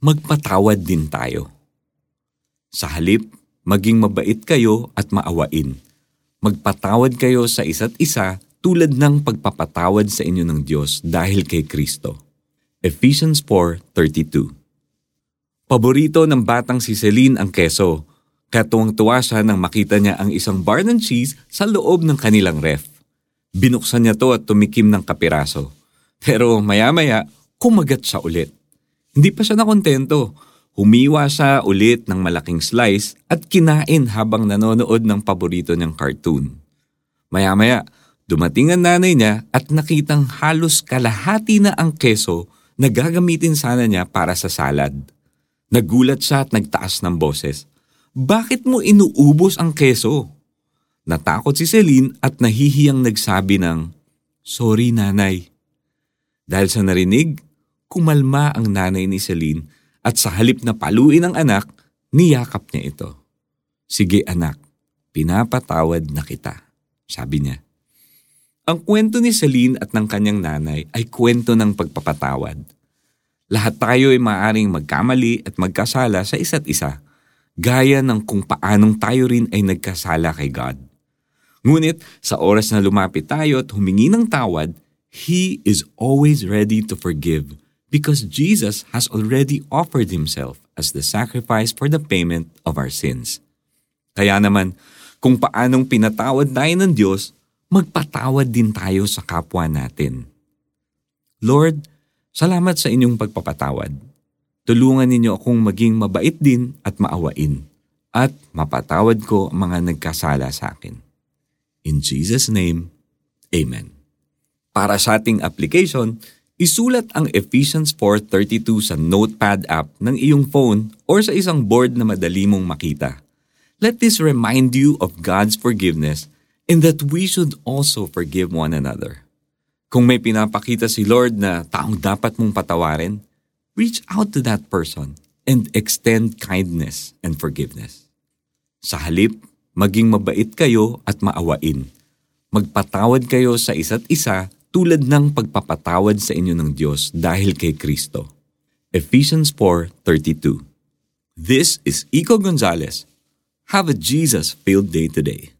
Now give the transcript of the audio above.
magpatawad din tayo. Sa halip, maging mabait kayo at maawain. Magpatawad kayo sa isa't isa tulad ng pagpapatawad sa inyo ng Diyos dahil kay Kristo. Ephesians 4.32 Paborito ng batang si Celine ang keso, kaya tuwang-tuwa siya nang makita niya ang isang bar ng cheese sa loob ng kanilang ref. Binuksan niya to at tumikim ng kapiraso. Pero maya-maya, kumagat siya ulit. Hindi pa siya nakontento. Humiwa siya ulit ng malaking slice at kinain habang nanonood ng paborito niyang cartoon. Maya-maya, dumating ang nanay niya at nakitang halos kalahati na ang keso na gagamitin sana niya para sa salad. Nagulat siya at nagtaas ng boses. Bakit mo inuubos ang keso? Natakot si Celine at nahihiyang nagsabi ng, Sorry nanay. Dahil sa narinig, kumalma ang nanay ni Celine at sa halip na paluin ang anak, niyakap niya ito. Sige anak, pinapatawad na kita, sabi niya. Ang kwento ni Celine at ng kanyang nanay ay kwento ng pagpapatawad. Lahat tayo ay maaaring magkamali at magkasala sa isa't isa, gaya ng kung paanong tayo rin ay nagkasala kay God. Ngunit sa oras na lumapit tayo at humingi ng tawad, He is always ready to forgive because Jesus has already offered Himself as the sacrifice for the payment of our sins. Kaya naman, kung paanong pinatawad tayo ng Diyos, magpatawad din tayo sa kapwa natin. Lord, salamat sa inyong pagpapatawad. Tulungan ninyo akong maging mabait din at maawain at mapatawad ko ang mga nagkasala sa akin. In Jesus' name, Amen. Para sa ating application, isulat ang Ephesians 4.32 sa Notepad app ng iyong phone or sa isang board na madali mong makita. Let this remind you of God's forgiveness and that we should also forgive one another. Kung may pinapakita si Lord na taong dapat mong patawarin, reach out to that person and extend kindness and forgiveness. Sa halip, maging mabait kayo at maawain. Magpatawad kayo sa isa't isa tulad ng pagpapatawad sa inyo ng Diyos dahil kay Kristo. Ephesians 4.32 This is Iko Gonzalez. Have a Jesus-filled day today.